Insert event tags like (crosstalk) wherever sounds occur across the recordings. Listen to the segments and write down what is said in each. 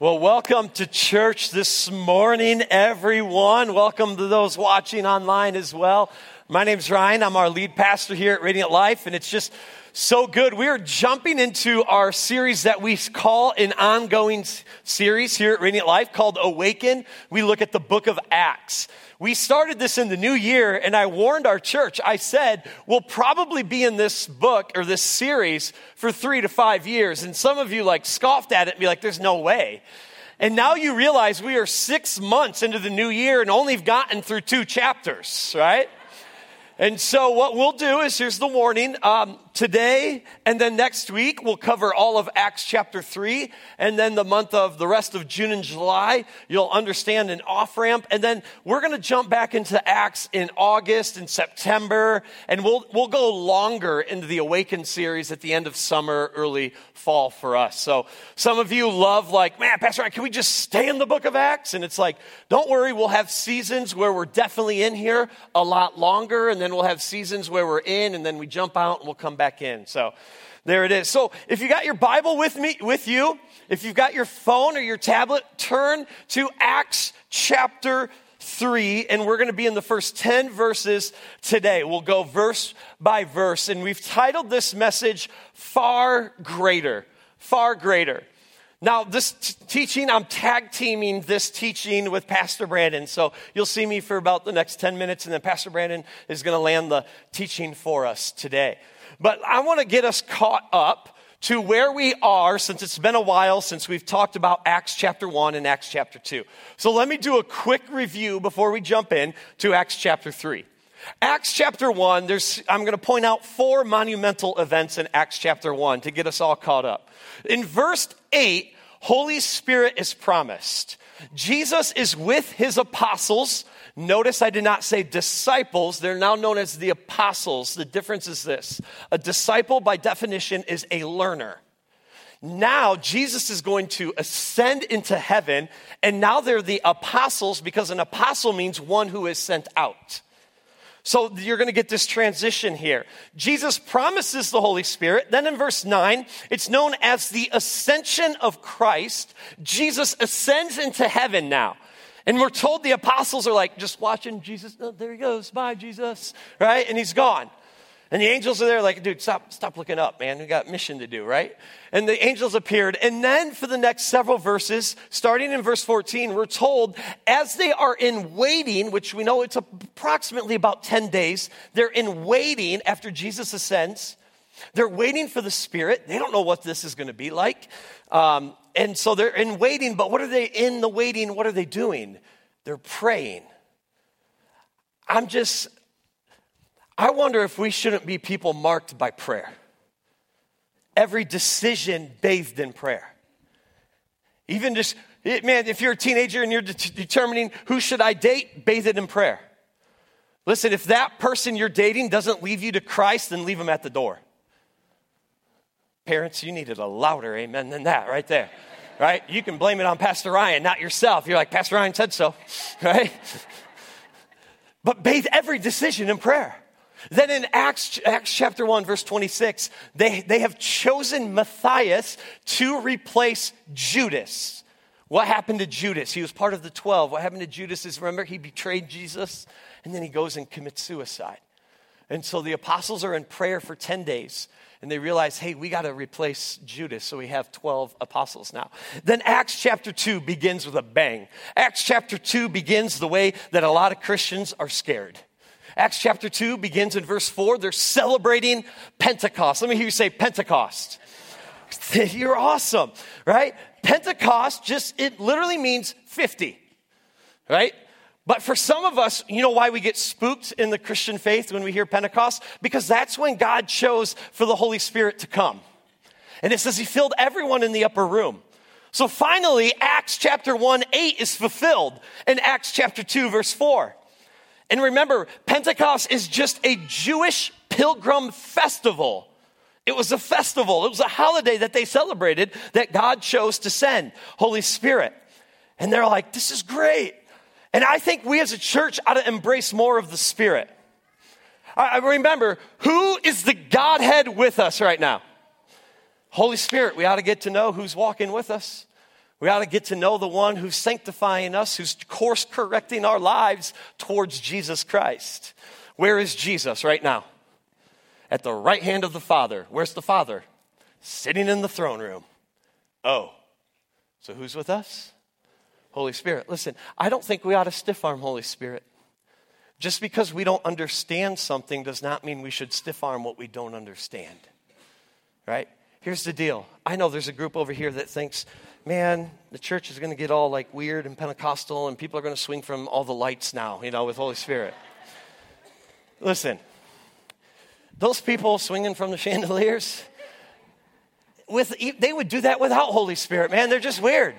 Well, welcome to church this morning, everyone. Welcome to those watching online as well. My name's Ryan. I'm our lead pastor here at Radiant Life, and it's just so good. We are jumping into our series that we call an ongoing series here at Radiant Life called Awaken. We look at the book of Acts. We started this in the new year, and I warned our church. I said, we'll probably be in this book or this series for three to five years. And some of you like scoffed at it and be like, there's no way. And now you realize we are six months into the new year and only have gotten through two chapters, right? And so what we'll do is here's the warning. Um, today and then next week we'll cover all of acts chapter 3 and then the month of the rest of june and july you'll understand an off ramp and then we're going to jump back into acts in august and september and we'll, we'll go longer into the awaken series at the end of summer early fall for us. So some of you love like man pastor Ryan, can we just stay in the book of acts? And it's like don't worry we'll have seasons where we're definitely in here a lot longer and then we'll have seasons where we're in and then we jump out and we'll come back in. So there it is. So if you got your Bible with me, with you, if you've got your phone or your tablet, turn to Acts chapter 3, and we're going to be in the first 10 verses today. We'll go verse by verse, and we've titled this message Far Greater. Far Greater. Now, this t- teaching, I'm tag teaming this teaching with Pastor Brandon. So you'll see me for about the next 10 minutes, and then Pastor Brandon is going to land the teaching for us today. But I want to get us caught up to where we are since it's been a while since we've talked about Acts chapter 1 and Acts chapter 2. So let me do a quick review before we jump in to Acts chapter 3. Acts chapter 1, there's, I'm going to point out four monumental events in Acts chapter 1 to get us all caught up. In verse 8, Holy Spirit is promised. Jesus is with his apostles Notice I did not say disciples. They're now known as the apostles. The difference is this a disciple, by definition, is a learner. Now, Jesus is going to ascend into heaven, and now they're the apostles because an apostle means one who is sent out. So you're going to get this transition here. Jesus promises the Holy Spirit. Then in verse 9, it's known as the ascension of Christ. Jesus ascends into heaven now. And we're told the apostles are like just watching Jesus. Oh, there he goes. Bye, Jesus. Right? And he's gone. And the angels are there like, dude, stop, stop looking up, man. We got mission to do, right? And the angels appeared. And then for the next several verses, starting in verse 14, we're told as they are in waiting, which we know it's approximately about 10 days, they're in waiting after Jesus ascends. They're waiting for the Spirit. They don't know what this is going to be like. Um, and so they're in waiting, but what are they in the waiting? What are they doing? They're praying. I'm just, I wonder if we shouldn't be people marked by prayer. Every decision bathed in prayer. Even just, eh, man, if you're a teenager and you're de- determining who should I date, bathe it in prayer. Listen, if that person you're dating doesn't leave you to Christ, then leave them at the door. Parents, you needed a louder amen than that right there right? You can blame it on Pastor Ryan, not yourself. You're like, Pastor Ryan said so, (laughs) right? but bathe every decision in prayer. Then in Acts, Acts chapter 1, verse 26, they, they have chosen Matthias to replace Judas. What happened to Judas? He was part of the 12. What happened to Judas is remember, he betrayed Jesus and then he goes and commits suicide. And so the apostles are in prayer for 10 days and they realize, hey, we got to replace Judas, so we have 12 apostles now. Then Acts chapter 2 begins with a bang. Acts chapter 2 begins the way that a lot of Christians are scared. Acts chapter 2 begins in verse 4. They're celebrating Pentecost. Let me hear you say Pentecost. (laughs) You're awesome, right? Pentecost just, it literally means 50, right? But for some of us, you know why we get spooked in the Christian faith when we hear Pentecost? Because that's when God chose for the Holy Spirit to come. And it says he filled everyone in the upper room. So finally, Acts chapter 1, 8 is fulfilled in Acts chapter 2, verse 4. And remember, Pentecost is just a Jewish pilgrim festival. It was a festival, it was a holiday that they celebrated that God chose to send Holy Spirit. And they're like, this is great. And I think we as a church ought to embrace more of the Spirit. I remember who is the Godhead with us right now? Holy Spirit. We ought to get to know who's walking with us. We ought to get to know the one who's sanctifying us, who's course correcting our lives towards Jesus Christ. Where is Jesus right now? At the right hand of the Father. Where's the Father? Sitting in the throne room. Oh, so who's with us? Holy Spirit. Listen, I don't think we ought to stiff arm Holy Spirit. Just because we don't understand something does not mean we should stiff arm what we don't understand. Right? Here's the deal. I know there's a group over here that thinks, man, the church is going to get all like weird and Pentecostal and people are going to swing from all the lights now, you know, with Holy Spirit. Listen, those people swinging from the (laughs) chandeliers, with, they would do that without Holy Spirit, man. They're just weird.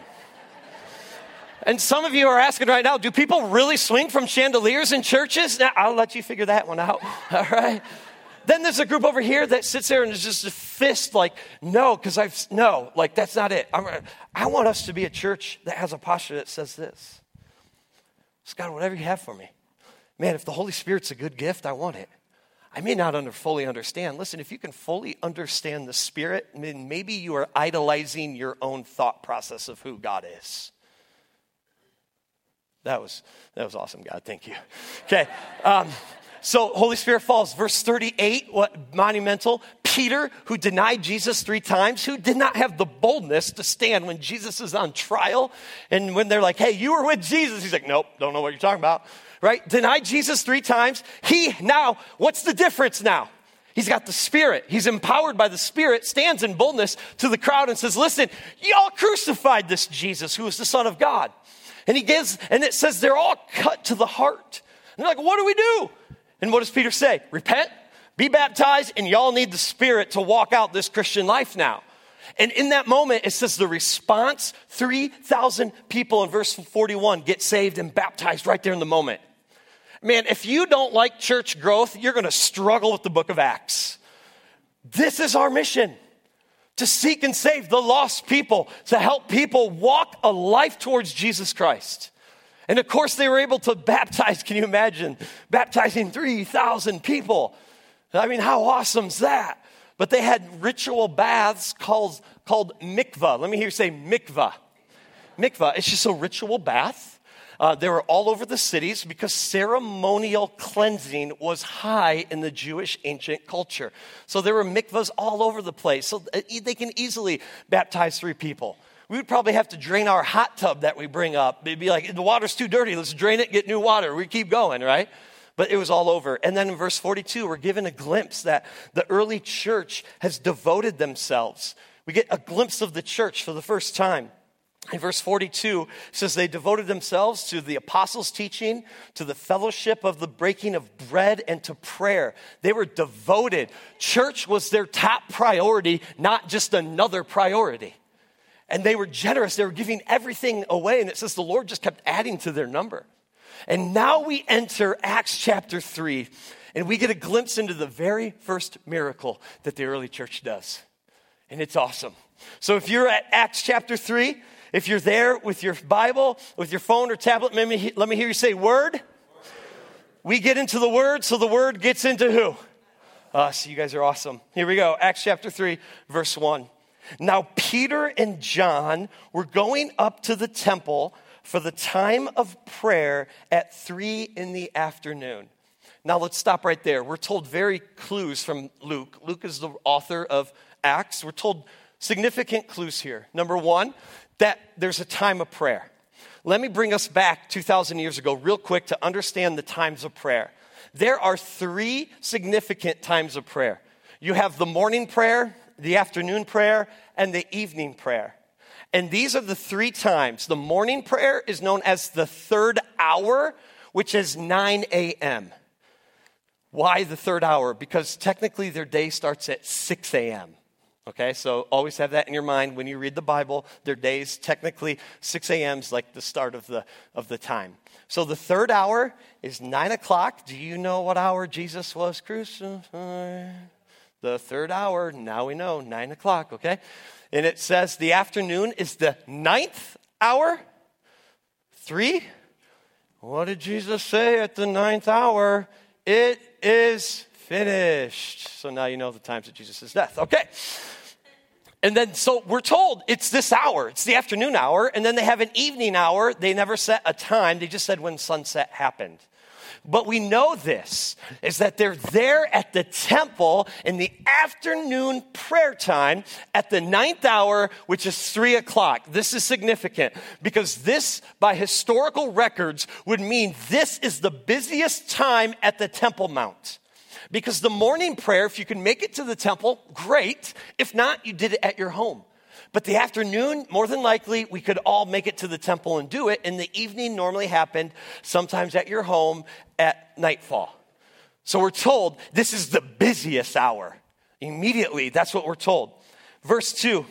And some of you are asking right now, do people really swing from chandeliers in churches? Now, I'll let you figure that one out. (laughs) All right. Then there's a group over here that sits there and is just a fist like, no, because I've, no, like that's not it. I'm, I want us to be a church that has a posture that says this. God, whatever you have for me. Man, if the Holy Spirit's a good gift, I want it. I may not under, fully understand. Listen, if you can fully understand the Spirit, then maybe you are idolizing your own thought process of who God is. That was, that was awesome, God. Thank you. Okay. Um, so Holy Spirit falls. Verse 38, what monumental. Peter, who denied Jesus three times, who did not have the boldness to stand when Jesus is on trial. And when they're like, hey, you were with Jesus, he's like, nope, don't know what you're talking about. Right? Denied Jesus three times. He now, what's the difference now? He's got the Spirit. He's empowered by the Spirit, stands in boldness to the crowd and says, Listen, y'all crucified this Jesus who is the Son of God. And he gives, and it says they're all cut to the heart. And they're like, what do we do? And what does Peter say? Repent, be baptized, and y'all need the Spirit to walk out this Christian life now. And in that moment, it says the response 3,000 people in verse 41 get saved and baptized right there in the moment. Man, if you don't like church growth, you're going to struggle with the book of Acts. This is our mission to seek and save the lost people, to help people walk a life towards Jesus Christ. And of course, they were able to (laughs) baptize. Can you imagine baptizing 3,000 people? I mean, how awesome is that? But they had ritual baths called, called mikvah. Let me hear you say mikvah. Mikvah, it's just a ritual bath uh, they were all over the cities because ceremonial cleansing was high in the Jewish ancient culture. So there were mikvahs all over the place. So uh, they can easily baptize three people. We would probably have to drain our hot tub that we bring up. It'd be like, the water's too dirty. Let's drain it, get new water. We keep going, right? But it was all over. And then in verse 42, we're given a glimpse that the early church has devoted themselves. We get a glimpse of the church for the first time. (laughs) In verse 42 says they devoted themselves to the apostles' teaching, to the fellowship of the breaking of bread, and to prayer. They were devoted. Church was their top priority, not just another priority. And they were generous. They were giving everything away. And it says the Lord just kept adding to their number. And now we enter Acts chapter 3, and we get a glimpse into the very first miracle that the early church does. And it's awesome. So if you're at Acts chapter 3, if you're there with your Bible, with your phone or tablet, let me, let me hear you say word. We get into the word, so the word gets into who? Us. You guys are awesome. Here we go. Acts chapter 3, verse 1. Now, Peter and John were going up to the temple for the time of prayer at 3 in the afternoon. Now, let's stop right there. We're told very clues from Luke. Luke is the author of Acts. We're told significant clues here. Number one, that there's a time of prayer. Let me bring us back 2,000 years ago, real quick, to understand the times of prayer. There are three significant times of prayer you have the morning prayer, the afternoon prayer, and the evening prayer. And these are the three times. The morning prayer is known as the third hour, which is 9 a.m. Why the third hour? Because technically their day starts at 6 a.m. Okay, so always have that in your mind when you read the Bible. Their days, technically, 6 a.m. is like the start of the, of the time. So the third hour is 9 o'clock. Do you know what hour Jesus was crucified? The third hour, now we know, 9 o'clock, okay? And it says the afternoon is the ninth hour. Three. What did Jesus say at the ninth hour? It is finished. So now you know the times of Jesus' death. Okay. And then, so we're told it's this hour, it's the afternoon hour, and then they have an evening hour. They never set a time, they just said when sunset happened. But we know this is that they're there at the temple in the afternoon prayer time at the ninth hour, which is three o'clock. This is significant because this, by historical records, would mean this is the busiest time at the Temple Mount. Because the morning prayer, if you can make it to the temple, great. If not, you did it at your home. But the afternoon, more than likely, we could all make it to the temple and do it. And the evening normally happened sometimes at your home at nightfall. So we're told this is the busiest hour. Immediately, that's what we're told. Verse 2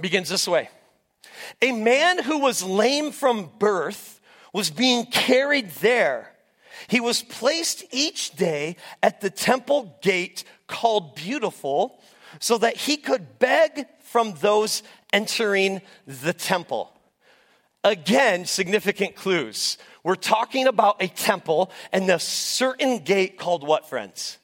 begins this way A man who was lame from birth was being carried there he was placed each day at the temple gate called Beautiful so that he could beg from those entering the temple. Again, significant clues. We're talking about a temple and a certain gate called what, friends?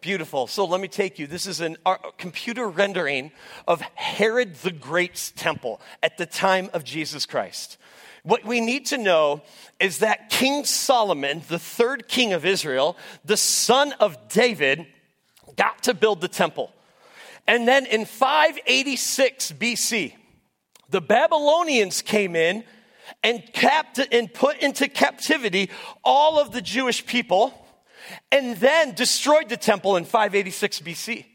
Beautiful. So let me take you. This is a uh, computer rendering of Herod the Great's temple at the time of Jesus Christ. What we need to know is that King Solomon, the third king of Israel, the son of David, got to build the temple. And then in 586 BC, the Babylonians came in and, and put into captivity all of the Jewish people and then destroyed the temple in 586 BC.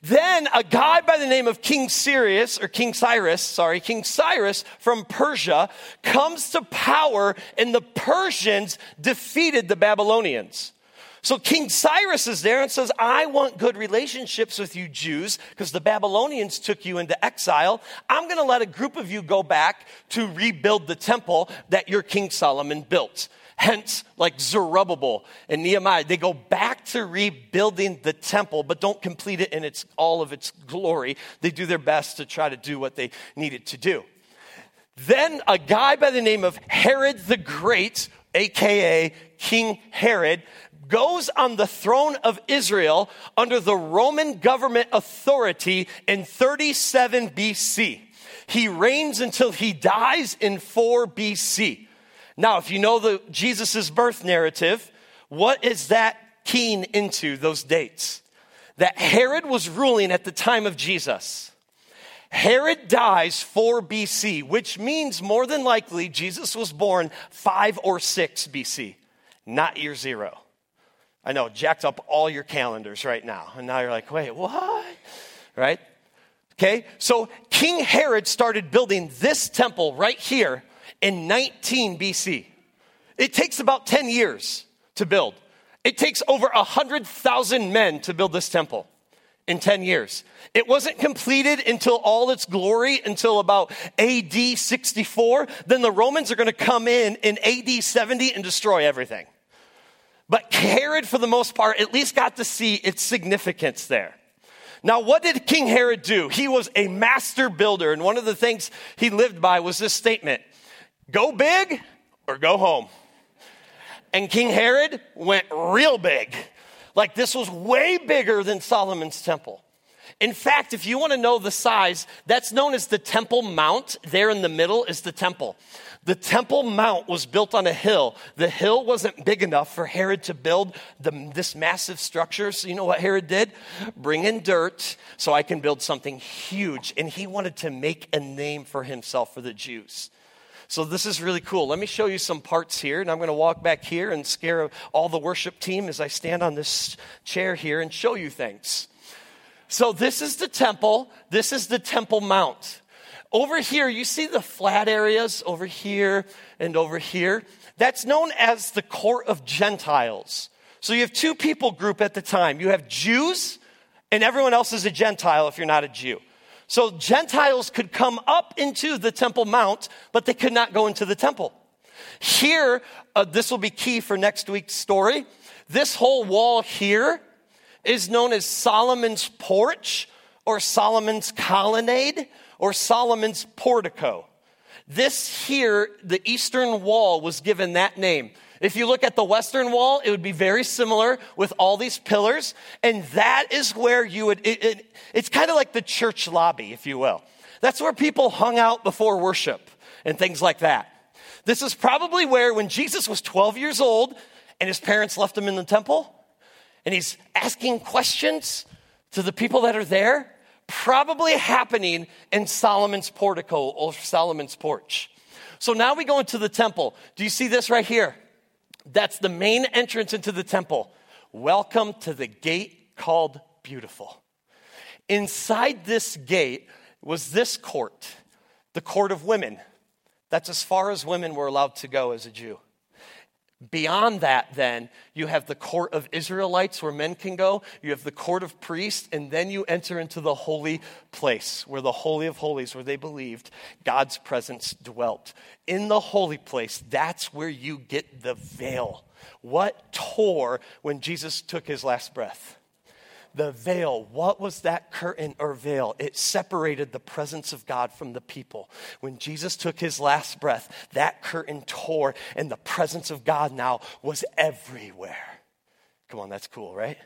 Then a guy by the name of King Cyrus, or King Cyrus, sorry, King Cyrus from Persia comes to power and the Persians defeated the Babylonians. So King Cyrus is there and says, I want good relationships with you Jews because the Babylonians took you into exile. I'm going to let a group of you go back to rebuild the temple that your King Solomon built. Hence, like Zerubbabel and Nehemiah, they go back to rebuilding the temple, but don't complete it in its, all of its glory. They do their best to try to do what they needed to do. Then a guy by the name of Herod the Great, aka King Herod, goes on the throne of Israel under the Roman government authority in 37 BC. He reigns until he dies in 4 BC. Now, if you know the Jesus' birth narrative, what is that keen into those dates? That Herod was ruling at the time of Jesus. Herod dies 4 BC, which means more than likely Jesus was born 5 or 6 BC, not year zero. I know, jacked up all your calendars right now. And now you're like, wait, what? Right? Okay, so King Herod started building this temple right here in 19 BC. It takes about 10 years to build. It takes over 100,000 men to build this temple in 10 years. It wasn't completed until all its glory until about AD 64. Then the Romans are going to come in in AD 70 and destroy everything. But Herod, for the most part, at least got to see its significance there. Now, what did King Herod do? He was a master builder, and one of the things he lived by was this statement Go big or go home. And King Herod went real big. Like this was way bigger than Solomon's temple. In fact, if you want to know the size, that's known as the Temple Mount. There in the middle is the temple. The Temple Mount was built on a hill. The hill wasn't big enough for Herod to build the, this massive structure. So, you know what Herod did? Bring in dirt so I can build something huge. And he wanted to make a name for himself for the Jews. So this is really cool. Let me show you some parts here, and I'm going to walk back here and scare all the worship team as I stand on this chair here and show you things. So this is the temple. This is the Temple Mount. Over here, you see the flat areas over here and over here. That's known as the court of Gentiles. So you have two people group at the time. You have Jews, and everyone else is a Gentile if you're not a Jew. So Gentiles could come up into the Temple Mount, but they could not go into the temple. Here, uh, this will be key for next week's story. This whole wall here is known as Solomon's porch or Solomon's colonnade or Solomon's portico. This here, the eastern wall, was given that name. If you look at the western wall, it would be very similar with all these pillars. And that is where you would, it, it, it's kind of like the church lobby, if you will. That's where people hung out before worship and things like that. This is probably where, when Jesus was 12 years old and his parents left him in the temple, and he's asking questions to the people that are there, probably happening in Solomon's portico or Solomon's porch. So now we go into the temple. Do you see this right here? That's the main entrance into the temple. Welcome to the gate called Beautiful. Inside this gate was this court, the court of women. That's as far as women were allowed to go as a Jew. Beyond that, then, you have the court of Israelites where men can go. You have the court of priests, and then you enter into the holy place where the Holy of Holies, where they believed God's presence dwelt. In the holy place, that's where you get the veil. What tore when Jesus took his last breath? The veil. What was that curtain or veil? It separated the presence of God from the people. When Jesus took his last breath, that curtain tore, and the presence of God now was everywhere. Come on, that's cool, right?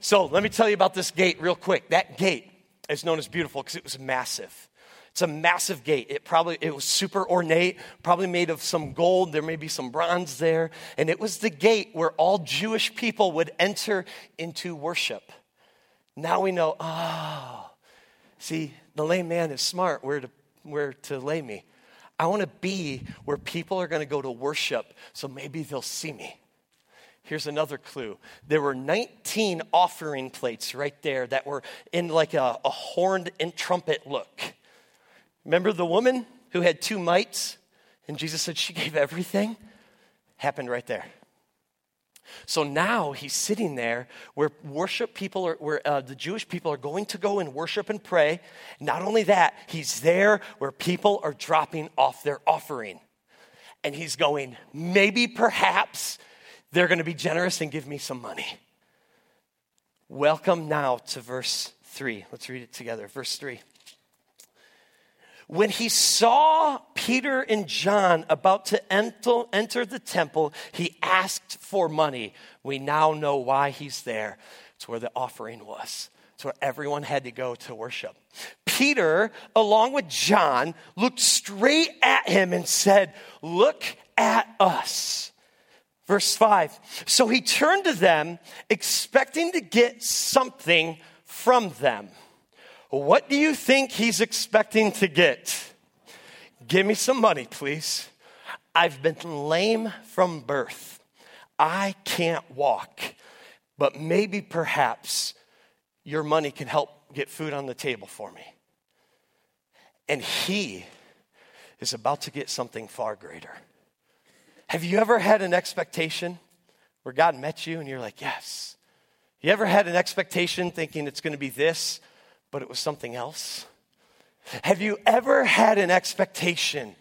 So let me tell you about this gate real quick. That gate is known as beautiful because it was massive. It's a massive gate. It probably it was super ornate, probably made of some gold. There may be some bronze there, and it was the gate where all Jewish people would enter into worship. Now we know, oh, see, the lame man is smart where to, where to lay me. I want to be where people are going to go to worship, so maybe they'll see me. Here's another clue. There were 19 offering plates right there that were in like a, a horned and trumpet look. Remember the woman who had two mites? And Jesus said she gave everything? Happened right there. So now he's sitting there where worship people are, where uh, the Jewish people are going to go and worship and pray. Not only that, he's there where people are dropping off their offering. And he's going, maybe perhaps they're going to be generous and give me some money. Welcome now to verse 3. Let's read it together. Verse 3. When he saw Peter and John about to enter, the temple, he asked for money. We now know why he's there. It's where the offering was. It's where everyone had to go to worship. Peter, along with John, looked straight at him and said, Look at us. Verse 5. So he turned to them, expecting to get something from them. What do you think he's expecting to get? Give me some money, please. I've been lame from birth. I can't walk, but maybe perhaps your money can help get food on the table for me. And he is about to get something far greater. Have you ever had an expectation where God met you and you're like, yes? You ever had an expectation thinking it's going to be this but it was something else? Have you ever had an expectation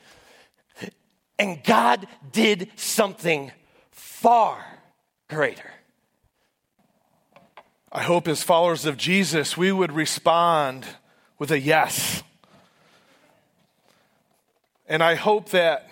and God did something far greater? I hope, as followers of Jesus, we would respond with a yes. And I hope that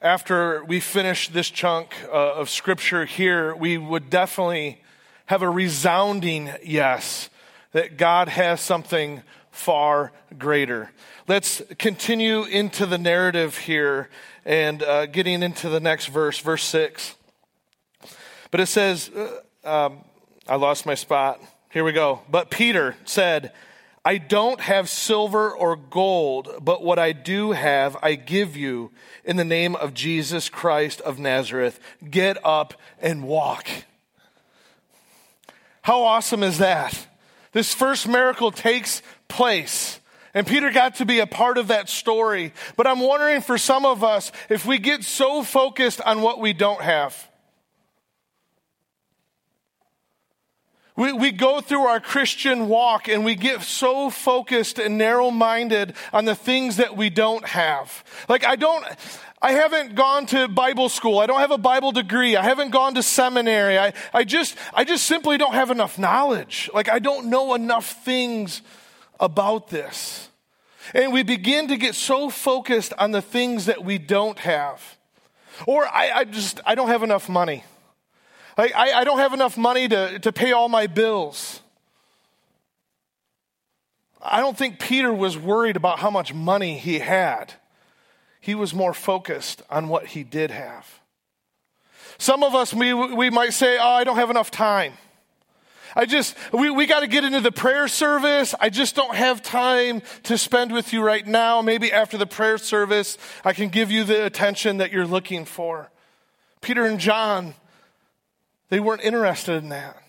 after we finish this chunk uh, of scripture here, we would definitely have a resounding yes that God has something far greater. Let's continue into the narrative here and uh, getting into the next verse, verse 6. But it says, uh, um, I lost my spot. Here we go. But Peter said, I don't have silver or gold, but what I do have, I give you in the name of Jesus Christ of Nazareth. Get up and walk. How awesome is that? This first miracle takes place. And Peter got to be a part of that story. But I'm wondering for some of us if we get so focused on what we don't have. We, we go through our Christian walk and we get so focused and narrow minded on the things that we don't have. Like, I don't, I haven't gone to Bible school. I don't have a Bible degree. I haven't gone to seminary. I, I just, I just simply don't have enough knowledge. Like I don't know enough things about this. And we begin to get so focused on the things that we don't have. Or I, I just, I don't have enough money. I, I don't have enough money to, to pay all my bills. I don't think Peter was worried about how much money he had. He was more focused on what he did have. Some of us, we, we might say, Oh, I don't have enough time. I just, we, we got to get into the prayer service. I just don't have time to spend with you right now. Maybe after the prayer service, I can give you the attention that you're looking for. Peter and John, they weren't interested in that.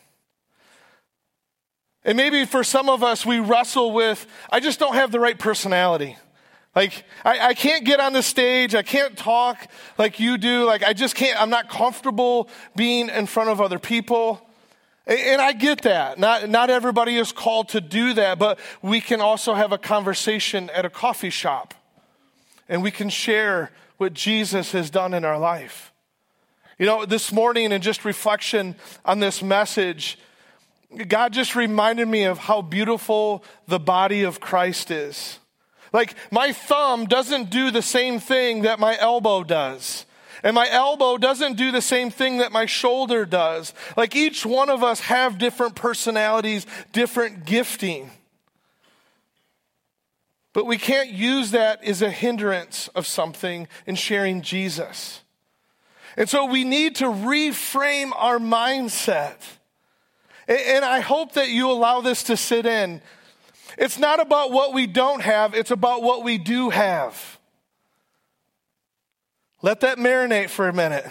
And maybe for some of us, we wrestle with, I just don't have the right personality. Like, I, I, can't get on the stage. I can't talk like you do. Like, I just can't, I'm not comfortable being in front of other people. And, and I get that. Not, not everybody is called to do that, but we can also have a conversation at a coffee shop. And we can share what Jesus has done in our life. You know, this morning, in just reflection on this message, God just reminded me of how beautiful the body of Christ is. Like, my thumb doesn't do the same thing that my elbow does. And my elbow doesn't do the same thing that my shoulder does. Like each one of us have different personalities, different gifting. But we can't use that as a hindrance of something in sharing Jesus. And so we need to reframe our mindset. And I hope that you allow this to sit in. It's not about what we don't have, it's about what we do have. Let that marinate for a minute.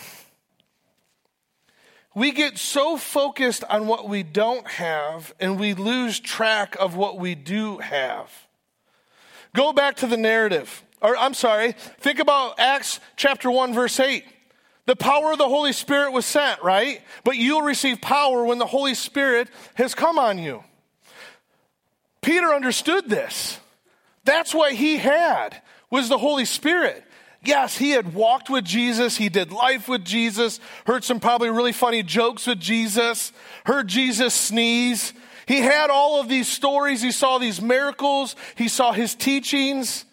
We get so focused on what we don't have and we lose track of what we do have. Go back to the narrative. Or I'm sorry, think about Acts chapter 1 verse 8. The power of the Holy Spirit was sent, right? But you'll receive power when the Holy Spirit has come on you. Peter understood this. That's what he had was the Holy Spirit. Yes, he had walked with Jesus. He did life with Jesus, heard some probably really funny jokes with Jesus, heard Jesus sneeze. He had all of these stories. He saw these miracles. He saw his teachings.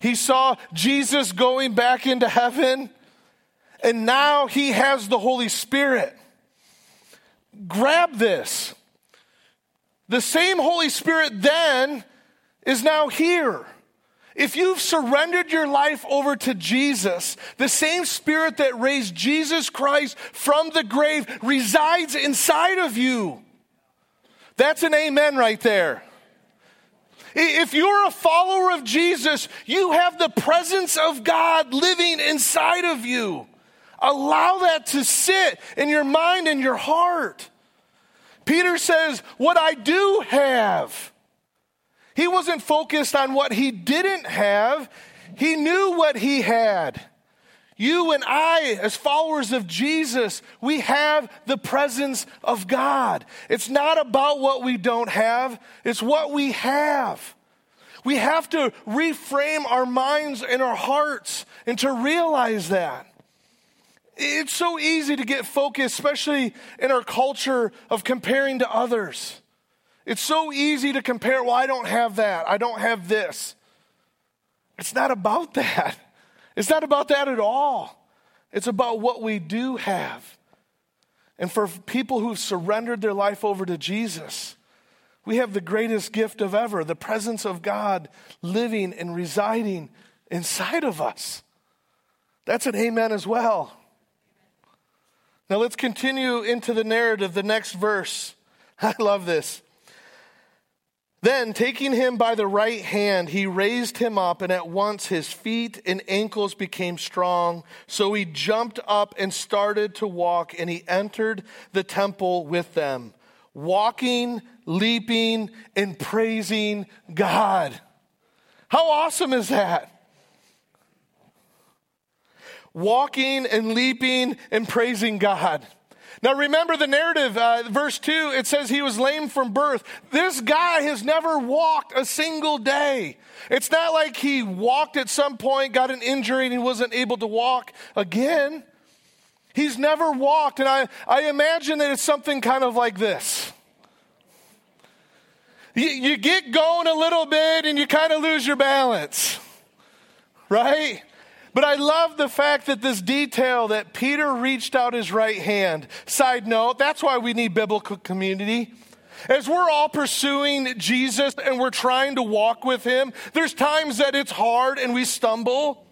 He saw Jesus going back into heaven and now he has the Holy Spirit. Grab this. The same Holy Spirit then is now here. If you've surrendered your life over to Jesus, the same Spirit that raised Jesus Christ from the grave resides inside of you. That's an amen right there. If you're a follower of Jesus, you have the presence of God living inside of you. Allow that to sit in your mind and your heart. Peter says, What I do have. He wasn't focused on what he didn't have, he knew what he had. You and I, as followers of Jesus, we have the presence of God. It's not about what we don't have, it's what we have. We have to reframe our minds and our hearts and to realize that. It's so easy to get focused, especially in our culture of comparing to others. It's so easy to compare, well, I don't have that, I don't have this. It's not about that. It's not about that at all. It's about what we do have. And for people who've surrendered their life over to Jesus, we have the greatest gift of ever the presence of God living and residing inside of us. That's an amen as well. Now let's continue into the narrative, the next verse. (laughs) I love this. Then, taking him by the right hand, he raised him up, and at once his feet and ankles became strong. So he jumped up and started to walk, and he entered the temple with them, walking, leaping, and praising God. How awesome is that? Walking and leaping and praising God. Now remember the narrative, uh, verse 2, it says he was lame from birth. This guy has never walked a single day. It's not like he walked at some point, got an injury, and he wasn't able to walk again. He's never walked, and I, I imagine that it's something kind of like this. You, you get going a little bit and you kind of lose your balance, right? But I love the fact that this detail that Peter reached out his right hand. Side note, that's why we need biblical community. As we're all pursuing Jesus and we're trying to walk with him, there's times that it's hard and we stumble.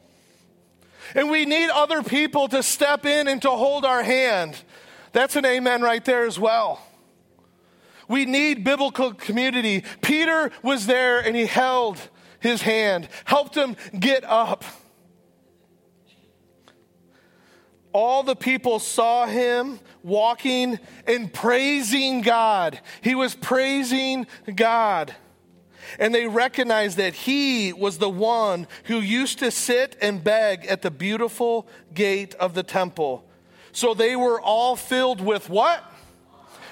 And we need other people to step in and to hold our hand. That's an amen right there as well. We need biblical community. Peter was there and he held his hand, helped him get up. All the people saw him walking and praising God. He was praising God. And they recognized that he was the one who used to sit and beg at the beautiful gate of the temple. So they were all filled with what?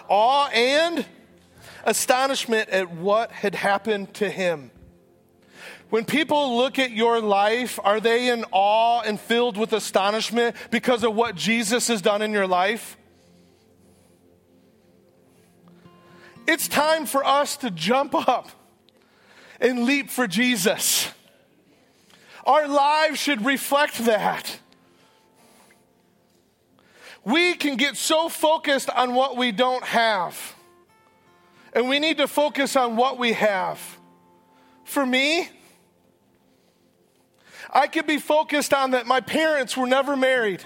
Awe and astonishment at what had happened to him. When people look at your life, are they in awe and filled with astonishment because of what Jesus has done in your life? It's time for us to jump up and leap for Jesus. Our lives should reflect that. We can get so focused on what we don't have, and we need to focus on what we have. For me, I could be focused on that my parents were never married.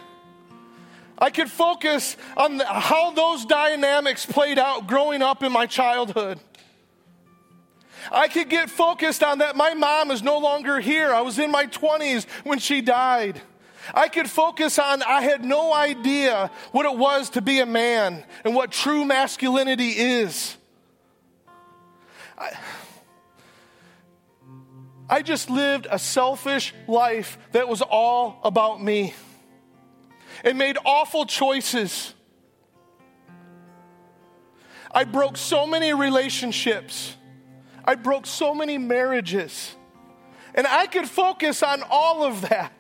I could focus on the, how those dynamics played out growing up in my childhood. I could get focused on that my mom is no longer here. I was in my 20s when she died. I could focus on I had no idea what it was to be a man and what true masculinity is. I, I just lived a selfish life that was all about me and made awful choices. I broke so many relationships. I broke so many marriages. And I could focus on all of that.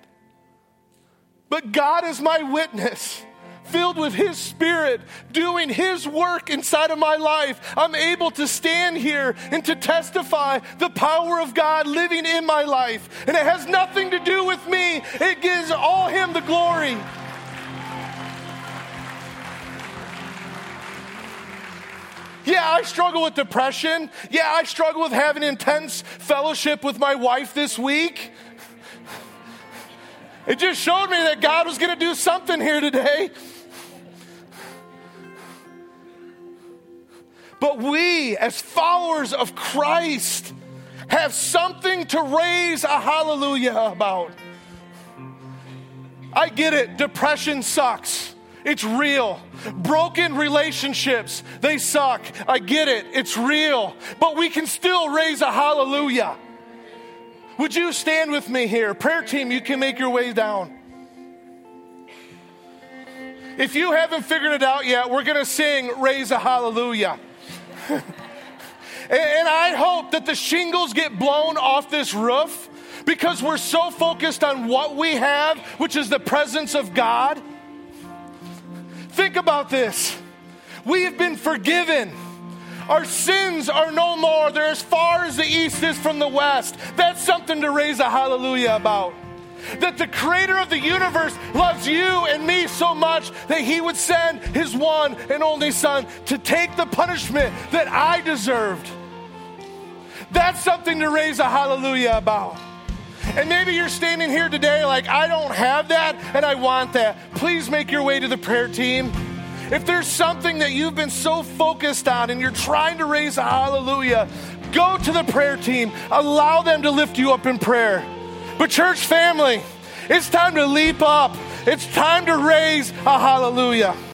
But God is my witness filled with His Spirit, doing His work inside of my life, I'm able to stand here and to testify the power of God living in my life. And it has nothing to do with me, it gives all Him the glory. Yeah, I struggle with depression. Yeah, I struggle with having intense fellowship with my wife this week. It just showed me that God was going to do something here today. But we, as followers of Christ, have something to raise a hallelujah about. I get it, depression sucks. It's real. Broken relationships, they suck. I get it, it's real. But we can still raise a hallelujah. Would you stand with me here? Prayer team, you can make your way down. If you haven't figured it out yet, we're going to sing Raise a Hallelujah. (laughs) and I hope that the shingles get blown off this roof because we're so focused on what we have, which is the presence of God. Think about this. We have been forgiven. Our sins are no more. They're as far as the east is from the west. That's something to raise a hallelujah about that the creator of the universe loves you and me so much that he would send his one and only son to take the punishment that I deserved. That's something to raise a hallelujah about. And maybe you're standing here today like, I don't have that and I want that. Please make your way to the prayer team. If there's something that you've been so focused on and you're trying to raise a hallelujah, go to the prayer team. Allow them to lift you up in prayer. But, church family, it's time to leap up. It's time to raise a hallelujah.